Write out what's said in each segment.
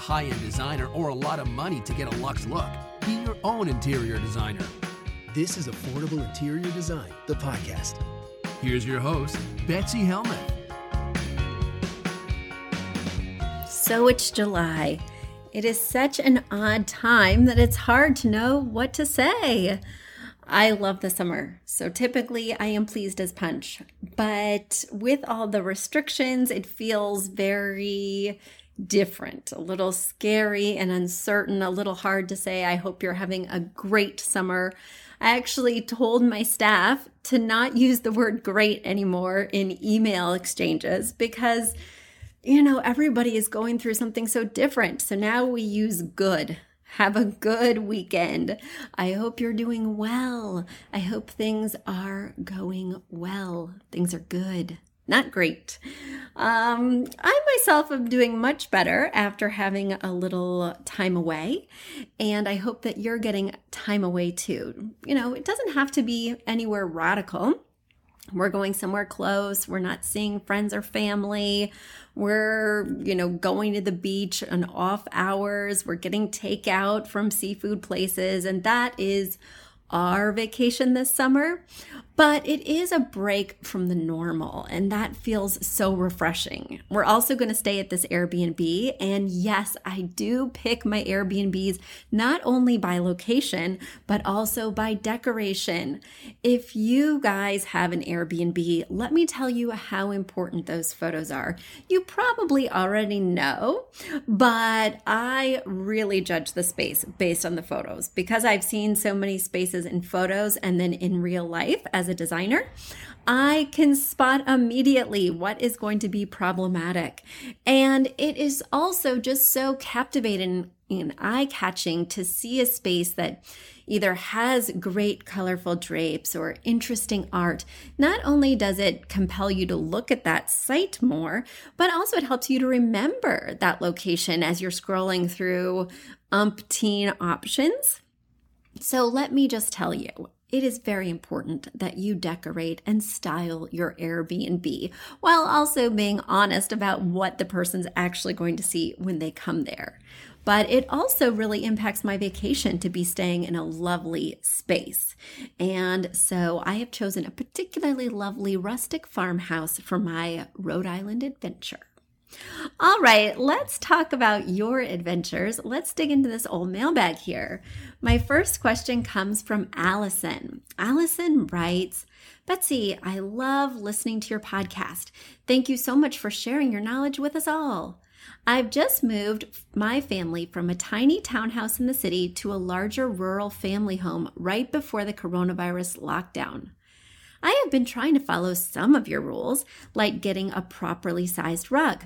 High end designer or a lot of money to get a luxe look. Be your own interior designer. This is Affordable Interior Design, the podcast. Here's your host, Betsy Helmuth. So it's July. It is such an odd time that it's hard to know what to say. I love the summer, so typically I am pleased as punch. But with all the restrictions, it feels very different, a little scary and uncertain, a little hard to say. I hope you're having a great summer. I actually told my staff to not use the word great anymore in email exchanges because, you know, everybody is going through something so different. So now we use good. Have a good weekend. I hope you're doing well. I hope things are going well. Things are good not great. Um, I myself am doing much better after having a little time away, and I hope that you're getting time away too. You know, it doesn't have to be anywhere radical. We're going somewhere close. We're not seeing friends or family. We're, you know, going to the beach on off hours. We're getting takeout from seafood places, and that is our vacation this summer, but it is a break from the normal, and that feels so refreshing. We're also going to stay at this Airbnb, and yes, I do pick my Airbnbs not only by location, but also by decoration. If you guys have an Airbnb, let me tell you how important those photos are. You probably already know, but I really judge the space based on the photos because I've seen so many spaces in photos and then in real life as a designer. I can spot immediately what is going to be problematic. And it is also just so captivating and eye catching to see a space that either has great colorful drapes or interesting art. Not only does it compel you to look at that site more, but also it helps you to remember that location as you're scrolling through umpteen options. So let me just tell you, it is very important that you decorate and style your Airbnb while also being honest about what the person's actually going to see when they come there. But it also really impacts my vacation to be staying in a lovely space. And so I have chosen a particularly lovely rustic farmhouse for my Rhode Island adventure. All right, let's talk about your adventures. Let's dig into this old mailbag here. My first question comes from Allison. Allison writes, Betsy, I love listening to your podcast. Thank you so much for sharing your knowledge with us all. I've just moved my family from a tiny townhouse in the city to a larger rural family home right before the coronavirus lockdown. I have been trying to follow some of your rules, like getting a properly sized rug.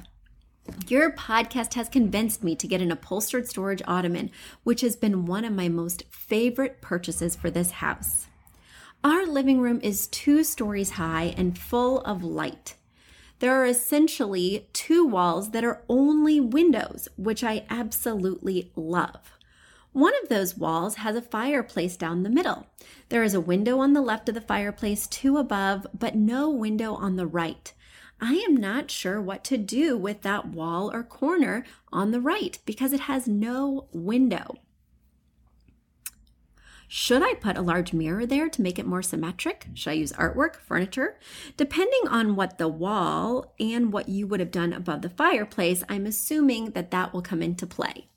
Your podcast has convinced me to get an upholstered storage ottoman, which has been one of my most favorite purchases for this house. Our living room is two stories high and full of light. There are essentially two walls that are only windows, which I absolutely love. One of those walls has a fireplace down the middle. There is a window on the left of the fireplace, two above, but no window on the right. I am not sure what to do with that wall or corner on the right because it has no window. Should I put a large mirror there to make it more symmetric? Should I use artwork, furniture? Depending on what the wall and what you would have done above the fireplace, I'm assuming that that will come into play.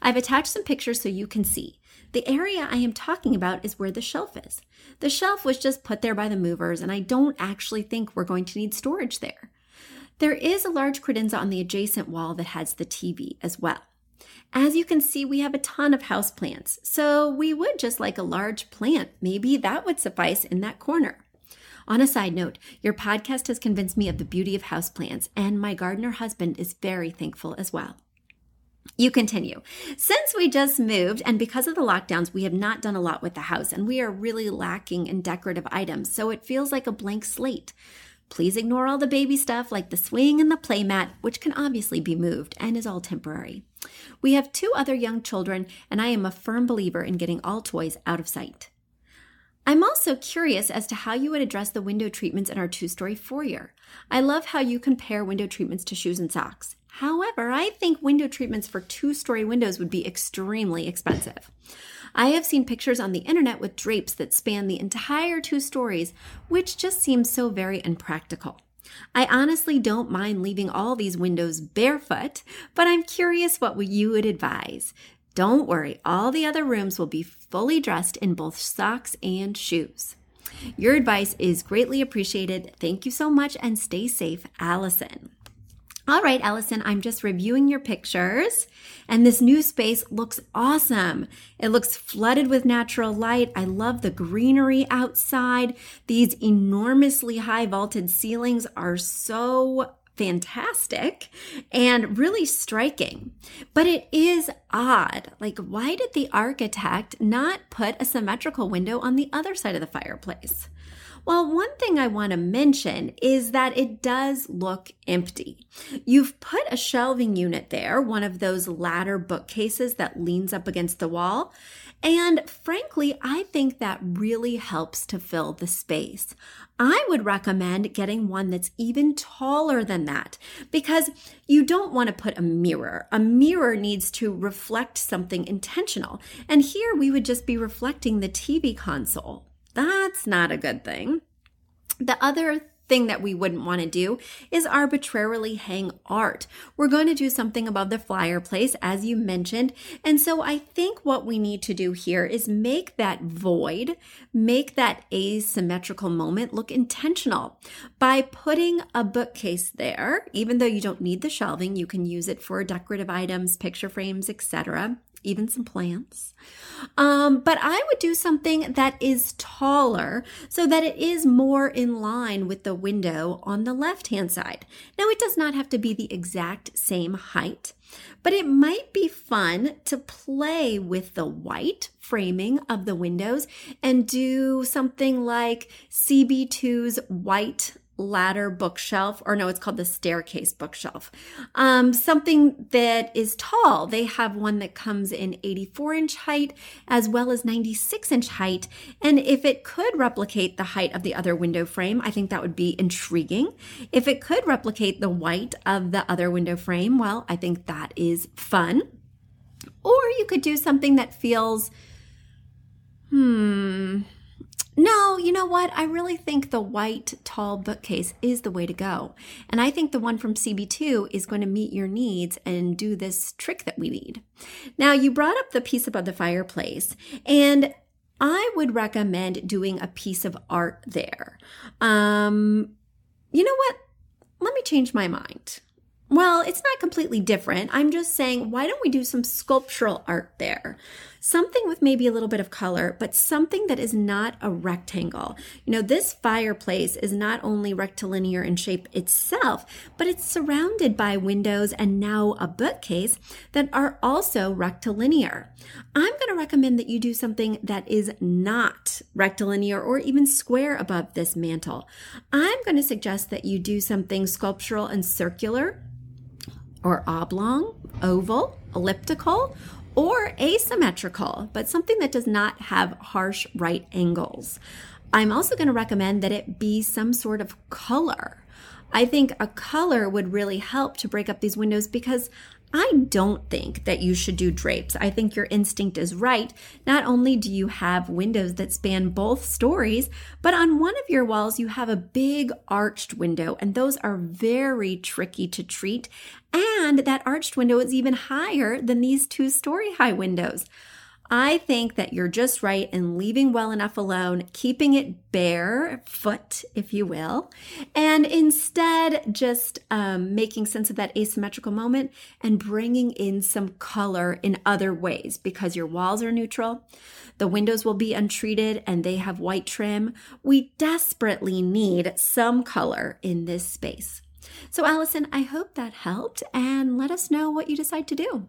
I've attached some pictures so you can see. The area I am talking about is where the shelf is. The shelf was just put there by the movers, and I don't actually think we're going to need storage there. There is a large credenza on the adjacent wall that has the TV as well. As you can see, we have a ton of houseplants, so we would just like a large plant. Maybe that would suffice in that corner. On a side note, your podcast has convinced me of the beauty of houseplants, and my gardener husband is very thankful as well. You continue. Since we just moved and because of the lockdowns, we have not done a lot with the house and we are really lacking in decorative items, so it feels like a blank slate. Please ignore all the baby stuff like the swing and the playmat, which can obviously be moved and is all temporary. We have two other young children, and I am a firm believer in getting all toys out of sight. I'm also curious as to how you would address the window treatments in our two story foyer. I love how you compare window treatments to shoes and socks. However, I think window treatments for two story windows would be extremely expensive. I have seen pictures on the internet with drapes that span the entire two stories, which just seems so very impractical. I honestly don't mind leaving all these windows barefoot, but I'm curious what you would advise. Don't worry, all the other rooms will be fully dressed in both socks and shoes. Your advice is greatly appreciated. Thank you so much and stay safe, Allison. All right, Allison, I'm just reviewing your pictures, and this new space looks awesome. It looks flooded with natural light. I love the greenery outside. These enormously high vaulted ceilings are so fantastic and really striking. But it is odd. Like, why did the architect not put a symmetrical window on the other side of the fireplace? Well, one thing I want to mention is that it does look empty. You've put a shelving unit there, one of those ladder bookcases that leans up against the wall. And frankly, I think that really helps to fill the space. I would recommend getting one that's even taller than that because you don't want to put a mirror. A mirror needs to reflect something intentional. And here we would just be reflecting the TV console. That's not a good thing. The other thing that we wouldn't want to do is arbitrarily hang art. We're going to do something above the fireplace, as you mentioned. And so I think what we need to do here is make that void, make that asymmetrical moment look intentional by putting a bookcase there. Even though you don't need the shelving, you can use it for decorative items, picture frames, etc even some plants. Um, but I would do something that is taller so that it is more in line with the window on the left hand side. Now, it does not have to be the exact same height, but it might be fun to play with the white framing of the windows and do something like CB2's white ladder bookshelf, or no, it's called the staircase bookshelf. Um, something that is tall. They have one that comes in 84 inch height as well as 96 inch height. And if it could replicate the height of the other window frame, I think that would be intriguing. If it could replicate the white of the other window frame, well, I think that is fun. Or you could do something that feels, hmm, no, you know what? I really think the white tall bookcase is the way to go. And I think the one from CB2 is going to meet your needs and do this trick that we need. Now, you brought up the piece above the fireplace, and I would recommend doing a piece of art there. Um, you know what? Let me change my mind. Well, it's not completely different. I'm just saying, why don't we do some sculptural art there? Something with maybe a little bit of color, but something that is not a rectangle. You know, this fireplace is not only rectilinear in shape itself, but it's surrounded by windows and now a bookcase that are also rectilinear. I'm going to recommend that you do something that is not rectilinear or even square above this mantle. I'm going to suggest that you do something sculptural and circular or oblong, oval, elliptical, or asymmetrical, but something that does not have harsh right angles. I'm also going to recommend that it be some sort of color. I think a color would really help to break up these windows because I don't think that you should do drapes. I think your instinct is right. Not only do you have windows that span both stories, but on one of your walls, you have a big arched window, and those are very tricky to treat. And that arched window is even higher than these two story high windows. I think that you're just right in leaving well enough alone, keeping it bare foot, if you will, and instead just um, making sense of that asymmetrical moment and bringing in some color in other ways because your walls are neutral. The windows will be untreated and they have white trim. We desperately need some color in this space. So, Allison, I hope that helped and let us know what you decide to do.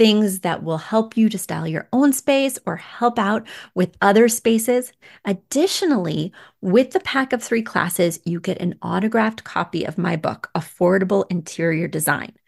things that will help you to style your own space or help out with other spaces. Additionally, with the pack of three classes, you get an autographed copy of my book, Affordable Interior Design.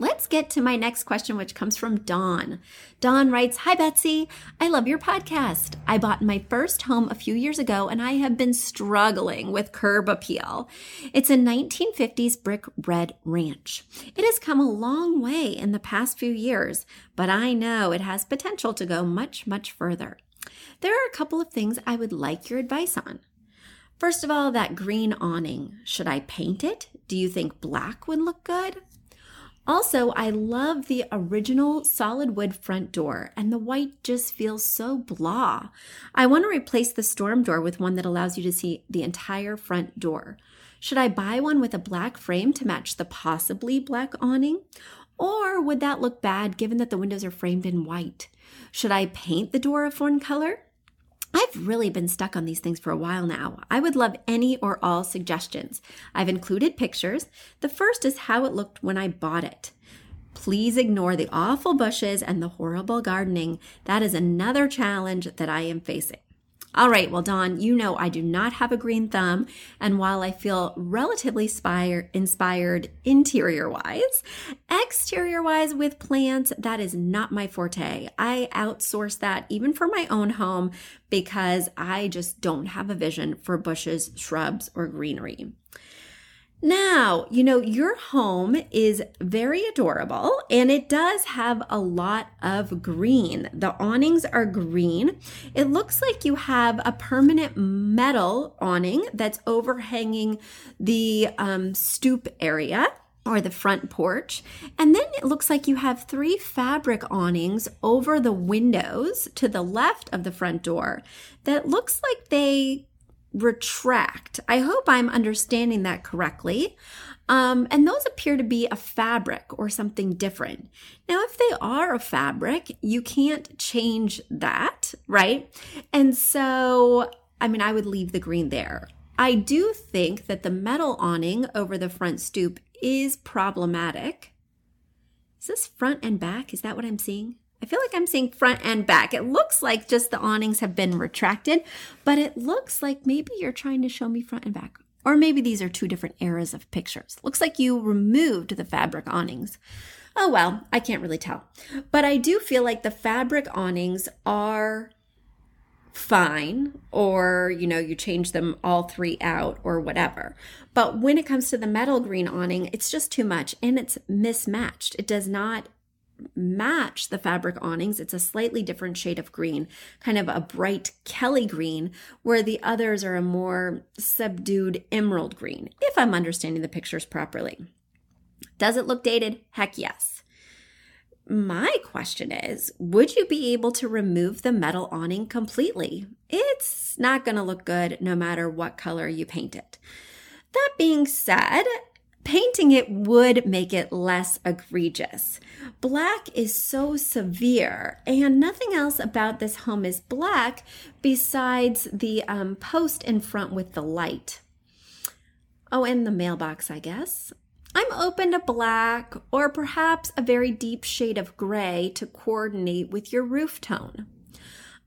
let's get to my next question, which comes from Dawn. Dawn writes Hi, Betsy. I love your podcast. I bought my first home a few years ago and I have been struggling with curb appeal. It's a 1950s brick red ranch. It has come a long way in the past few years, but I know it has potential to go much, much further. There are a couple of things I would like your advice on. First of all, that green awning. Should I paint it? Do you think black would look good? Also, I love the original solid wood front door, and the white just feels so blah. I want to replace the storm door with one that allows you to see the entire front door. Should I buy one with a black frame to match the possibly black awning? Or would that look bad given that the windows are framed in white? Should I paint the door a one color? I've really been stuck on these things for a while now. I would love any or all suggestions. I've included pictures. The first is how it looked when I bought it. Please ignore the awful bushes and the horrible gardening. That is another challenge that I am facing. All right, well, Dawn, you know I do not have a green thumb. And while I feel relatively spire, inspired interior wise, exterior wise with plants, that is not my forte. I outsource that even for my own home because I just don't have a vision for bushes, shrubs, or greenery. Now, you know, your home is very adorable and it does have a lot of green. The awnings are green. It looks like you have a permanent metal awning that's overhanging the um, stoop area or the front porch. And then it looks like you have three fabric awnings over the windows to the left of the front door that looks like they retract. I hope I'm understanding that correctly. Um, and those appear to be a fabric or something different. Now, if they are a fabric, you can't change that, right? And so, I mean, I would leave the green there. I do think that the metal awning over the front stoop is problematic. Is this front and back? Is that what I'm seeing? I feel like I'm seeing front and back. It looks like just the awnings have been retracted, but it looks like maybe you're trying to show me front and back. Or maybe these are two different eras of pictures. Looks like you removed the fabric awnings. Oh well, I can't really tell. But I do feel like the fabric awnings are fine or you know you change them all three out or whatever but when it comes to the metal green awning it's just too much and it's mismatched it does not match the fabric awnings. It's a slightly different shade of green, kind of a bright Kelly green, where the others are a more subdued emerald green, if I'm understanding the pictures properly. Does it look dated? Heck yes. My question is Would you be able to remove the metal awning completely? It's not going to look good no matter what color you paint it. That being said, painting it would make it less egregious. Black is so severe, and nothing else about this home is black besides the um, post in front with the light. Oh, and the mailbox, I guess. I'm open to black or perhaps a very deep shade of gray to coordinate with your roof tone.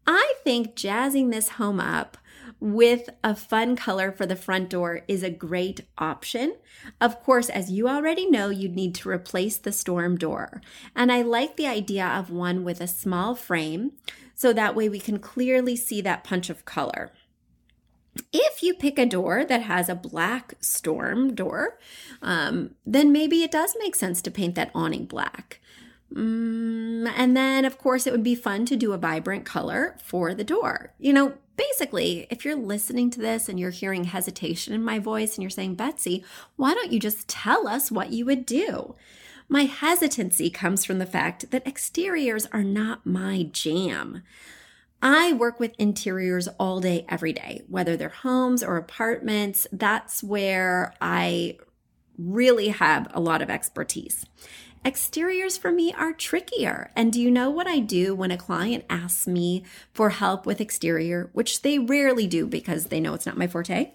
I think jazzing this home up with a fun color for the front door is a great option. Of course, as you already know, you'd need to replace the storm door. And I like the idea of one with a small frame so that way we can clearly see that punch of color. If you pick a door that has a black storm door, um, then maybe it does make sense to paint that awning black. Mm, and then, of course, it would be fun to do a vibrant color for the door. You know, basically, if you're listening to this and you're hearing hesitation in my voice and you're saying, Betsy, why don't you just tell us what you would do? My hesitancy comes from the fact that exteriors are not my jam. I work with interiors all day, every day, whether they're homes or apartments. That's where I really have a lot of expertise. Exteriors for me are trickier. And do you know what I do when a client asks me for help with exterior, which they rarely do because they know it's not my forte?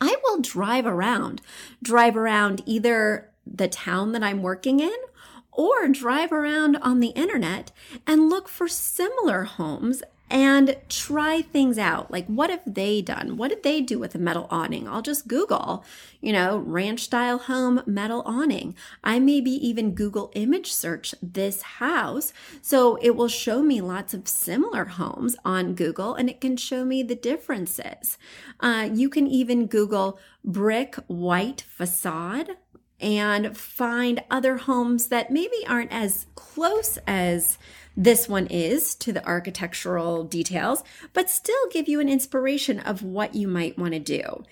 I will drive around, drive around either the town that I'm working in or drive around on the internet and look for similar homes and try things out. Like, what have they done? What did they do with a metal awning? I'll just Google, you know, ranch style home metal awning. I maybe even Google image search this house. So it will show me lots of similar homes on Google and it can show me the differences. Uh, you can even Google brick white facade and find other homes that maybe aren't as close as this one is to the architectural details, but still give you an inspiration of what you might want to do.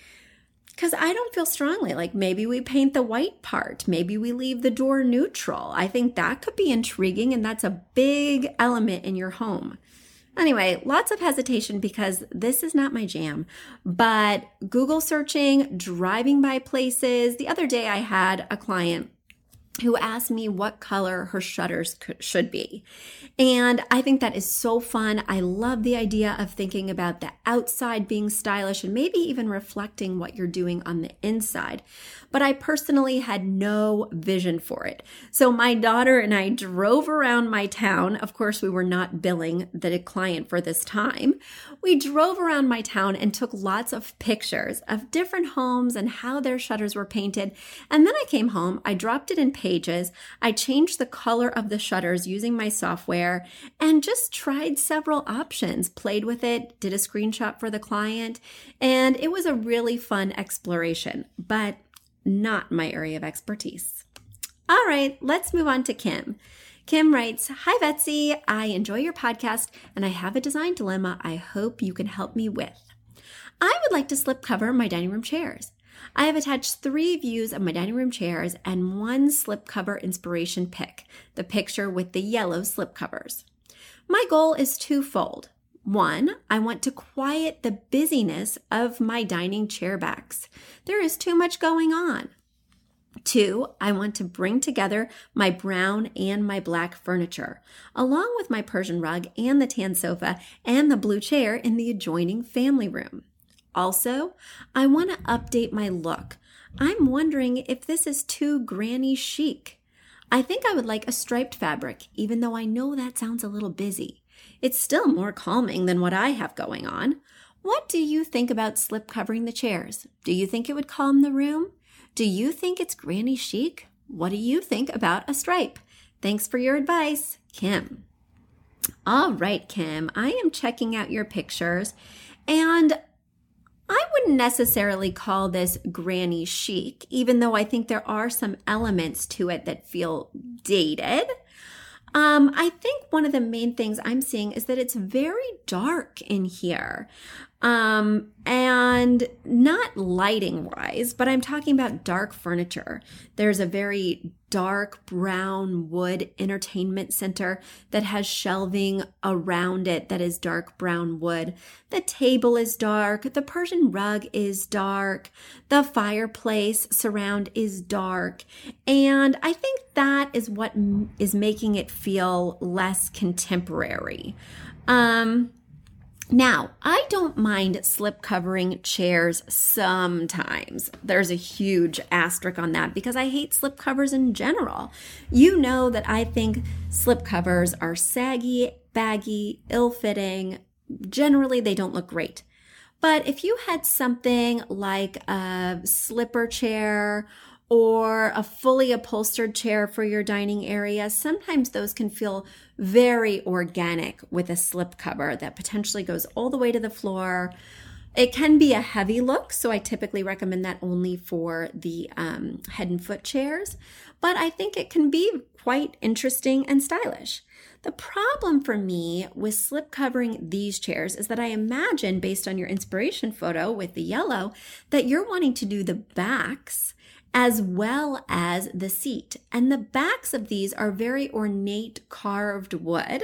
Because I don't feel strongly like maybe we paint the white part, maybe we leave the door neutral. I think that could be intriguing, and that's a big element in your home. Anyway, lots of hesitation because this is not my jam. But Google searching, driving by places. The other day I had a client who asked me what color her shutters could, should be. And I think that is so fun. I love the idea of thinking about the outside being stylish and maybe even reflecting what you're doing on the inside. But I personally had no vision for it. So my daughter and I drove around my town. Of course, we were not billing the client for this time. We drove around my town and took lots of pictures of different homes and how their shutters were painted. And then I came home, I dropped it in pages, I changed the color of the shutters using my software, and just tried several options, played with it, did a screenshot for the client, and it was a really fun exploration, but not my area of expertise. All right, let's move on to Kim. Kim writes, Hi, Betsy. I enjoy your podcast and I have a design dilemma I hope you can help me with. I would like to slip cover my dining room chairs. I have attached three views of my dining room chairs and one slipcover inspiration pic, the picture with the yellow slipcovers. My goal is twofold. One, I want to quiet the busyness of my dining chair backs. There is too much going on. Two, I want to bring together my brown and my black furniture, along with my Persian rug and the tan sofa and the blue chair in the adjoining family room. Also, I want to update my look. I'm wondering if this is too granny chic. I think I would like a striped fabric, even though I know that sounds a little busy. It's still more calming than what I have going on. What do you think about slip covering the chairs? Do you think it would calm the room? Do you think it's granny chic? What do you think about a stripe? Thanks for your advice, Kim. All right, Kim, I am checking out your pictures and I wouldn't necessarily call this granny chic, even though I think there are some elements to it that feel dated. Um, I think one of the main things I'm seeing is that it's very dark in here. Um, and not lighting wise, but I'm talking about dark furniture. There's a very dark brown wood entertainment center that has shelving around it that is dark brown wood. The table is dark. The Persian rug is dark. The fireplace surround is dark. And I think that is what is making it feel less contemporary. Um, now, I don't mind slip covering chairs sometimes. There's a huge asterisk on that because I hate slip covers in general. You know that I think slip covers are saggy, baggy, ill fitting. Generally, they don't look great. But if you had something like a slipper chair or a fully upholstered chair for your dining area, sometimes those can feel very organic with a slip cover that potentially goes all the way to the floor. It can be a heavy look, so I typically recommend that only for the um, head and foot chairs, but I think it can be quite interesting and stylish. The problem for me with slip covering these chairs is that I imagine, based on your inspiration photo with the yellow, that you're wanting to do the backs as well as the seat. And the backs of these are very ornate carved wood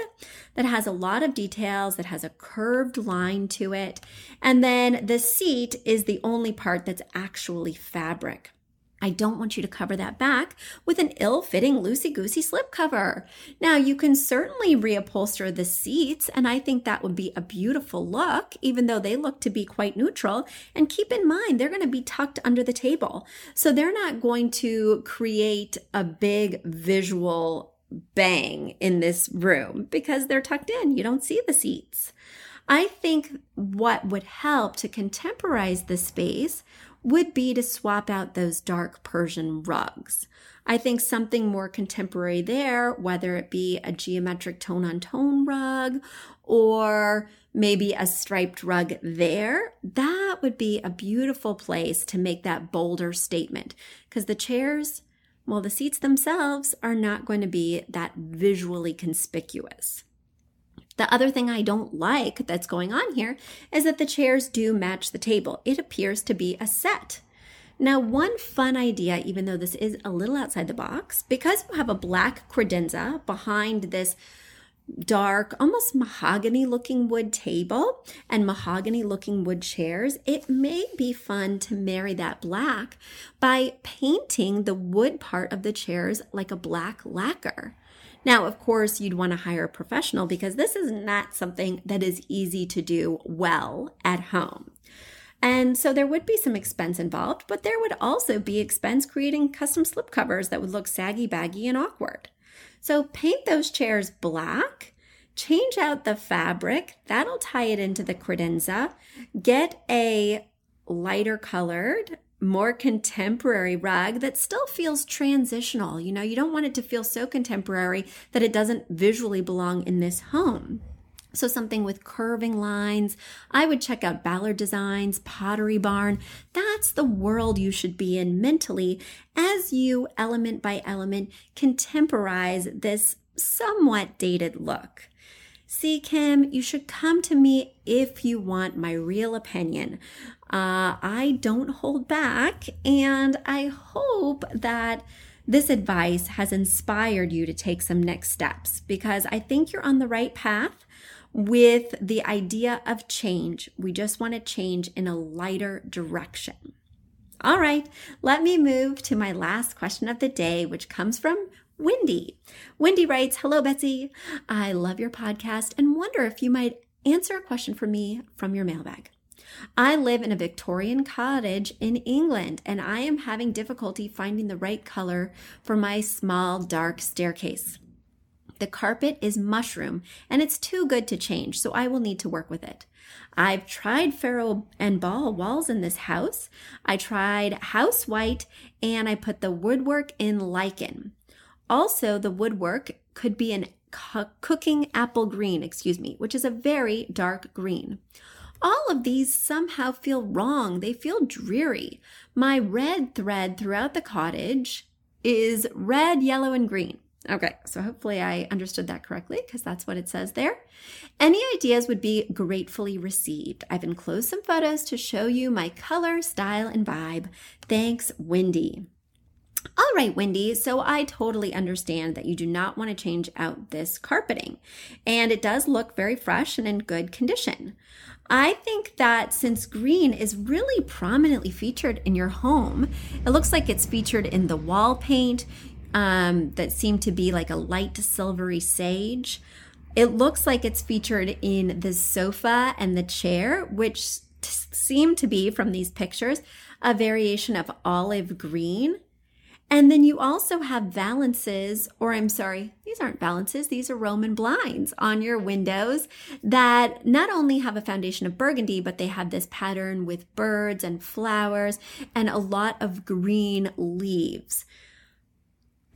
that has a lot of details, that has a curved line to it. And then the seat is the only part that's actually fabric. I don't want you to cover that back with an ill fitting loosey goosey slip cover. Now, you can certainly reupholster the seats, and I think that would be a beautiful look, even though they look to be quite neutral. And keep in mind, they're going to be tucked under the table. So they're not going to create a big visual bang in this room because they're tucked in. You don't see the seats. I think what would help to contemporize the space would be to swap out those dark Persian rugs. I think something more contemporary there, whether it be a geometric tone on tone rug or maybe a striped rug there, that would be a beautiful place to make that bolder statement. Because the chairs, well, the seats themselves are not going to be that visually conspicuous. The other thing I don't like that's going on here is that the chairs do match the table. It appears to be a set. Now, one fun idea, even though this is a little outside the box, because you have a black credenza behind this dark, almost mahogany looking wood table and mahogany looking wood chairs, it may be fun to marry that black by painting the wood part of the chairs like a black lacquer. Now, of course, you'd want to hire a professional because this is not something that is easy to do well at home. And so there would be some expense involved, but there would also be expense creating custom slip covers that would look saggy, baggy, and awkward. So paint those chairs black, change out the fabric, that'll tie it into the credenza, get a lighter colored more contemporary rug that still feels transitional. You know, you don't want it to feel so contemporary that it doesn't visually belong in this home. So, something with curving lines. I would check out Ballard Designs, Pottery Barn. That's the world you should be in mentally as you, element by element, contemporize this somewhat dated look. See, Kim, you should come to me if you want my real opinion. Uh, I don't hold back, and I hope that this advice has inspired you to take some next steps because I think you're on the right path with the idea of change. We just want to change in a lighter direction. All right, let me move to my last question of the day, which comes from Wendy. Wendy writes Hello, Betsy. I love your podcast and wonder if you might answer a question for me from your mailbag. I live in a Victorian cottage in England and I am having difficulty finding the right color for my small dark staircase. The carpet is mushroom and it's too good to change, so I will need to work with it. I've tried Farrow and Ball walls in this house. I tried house white and I put the woodwork in lichen. Also, the woodwork could be an cooking apple green, excuse me, which is a very dark green. All of these somehow feel wrong. They feel dreary. My red thread throughout the cottage is red, yellow, and green. Okay, so hopefully I understood that correctly because that's what it says there. Any ideas would be gratefully received. I've enclosed some photos to show you my color, style, and vibe. Thanks, Wendy. All right, Wendy. So I totally understand that you do not want to change out this carpeting, and it does look very fresh and in good condition. I think that since green is really prominently featured in your home, it looks like it's featured in the wall paint um, that seem to be like a light silvery sage. It looks like it's featured in the sofa and the chair, which t- seem to be from these pictures a variation of olive green. And then you also have valances, or I'm sorry, these aren't valances, these are Roman blinds on your windows that not only have a foundation of burgundy, but they have this pattern with birds and flowers and a lot of green leaves.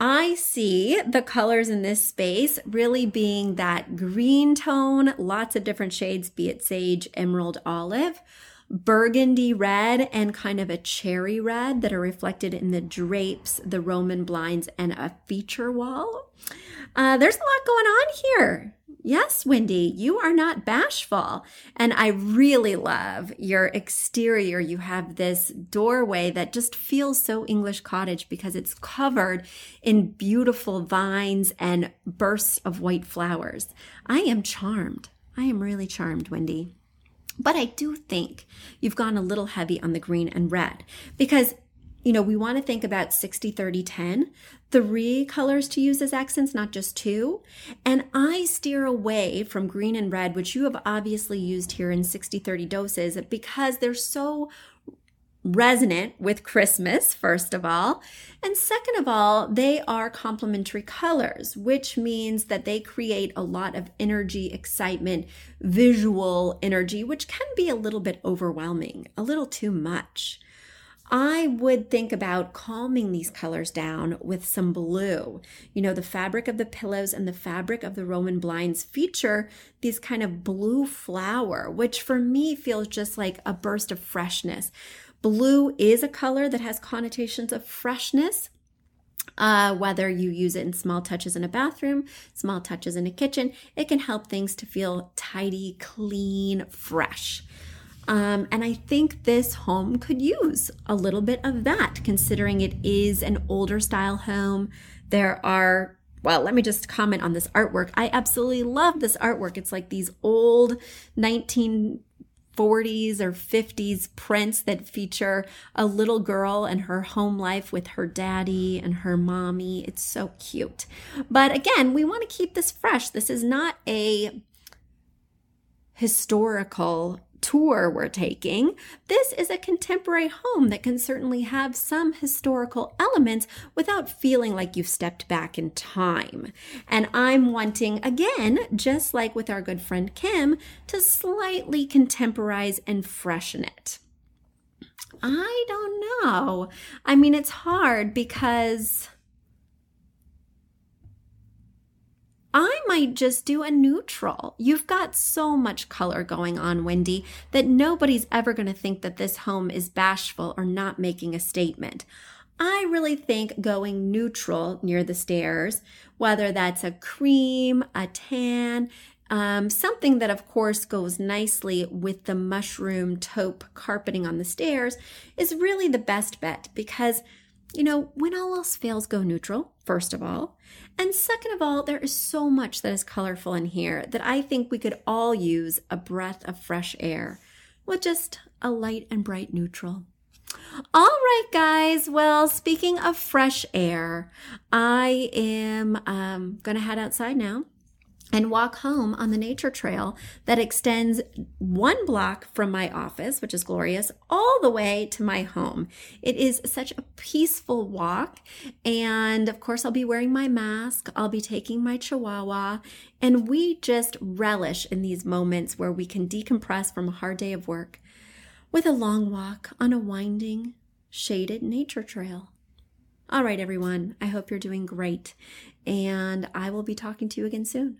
I see the colors in this space really being that green tone, lots of different shades, be it sage, emerald, olive burgundy red and kind of a cherry red that are reflected in the drapes, the Roman blinds, and a feature wall. Uh, there's a lot going on here. Yes, Wendy, you are not bashful. And I really love your exterior. You have this doorway that just feels so English cottage because it's covered in beautiful vines and bursts of white flowers. I am charmed. I am really charmed, Wendy. But I do think you've gone a little heavy on the green and red because, you know, we want to think about 60, 30, 10, three colors to use as accents, not just two. And I steer away from green and red, which you have obviously used here in 60, 30 doses because they're so resonant with Christmas, first of all. And second of all, they are complementary colors, which means that they create a lot of energy, excitement, visual energy, which can be a little bit overwhelming, a little too much. I would think about calming these colors down with some blue. You know, the fabric of the pillows and the fabric of the Roman blinds feature these kind of blue flower, which for me feels just like a burst of freshness. Blue is a color that has connotations of freshness. Uh, whether you use it in small touches in a bathroom, small touches in a kitchen, it can help things to feel tidy, clean, fresh. Um, and I think this home could use a little bit of that, considering it is an older style home. There are well, let me just comment on this artwork. I absolutely love this artwork. It's like these old 19 40s or 50s prints that feature a little girl and her home life with her daddy and her mommy. It's so cute. But again, we want to keep this fresh. This is not a historical tour we're taking, this is a contemporary home that can certainly have some historical elements without feeling like you've stepped back in time. And I'm wanting, again, just like with our good friend Kim, to slightly contemporize and freshen it. I don't know. I mean, it's hard because I might just do a neutral. You've got so much color going on, Wendy, that nobody's ever going to think that this home is bashful or not making a statement. I really think going neutral near the stairs, whether that's a cream, a tan, um, something that, of course, goes nicely with the mushroom taupe carpeting on the stairs, is really the best bet because you know, when all else fails, go neutral, first of all. And second of all, there is so much that is colorful in here that I think we could all use a breath of fresh air with just a light and bright neutral. All right, guys. Well, speaking of fresh air, I am um, going to head outside now and walk home on the nature trail that extends one block from my office, which is glorious, all the way to my home. It is such a peaceful walk. And of course, I'll be wearing my mask, I'll be taking my chihuahua, and we just relish in these moments where we can decompress from a hard day of work with a long walk on a winding, shaded nature trail. All right, everyone, I hope you're doing great, and I will be talking to you again soon.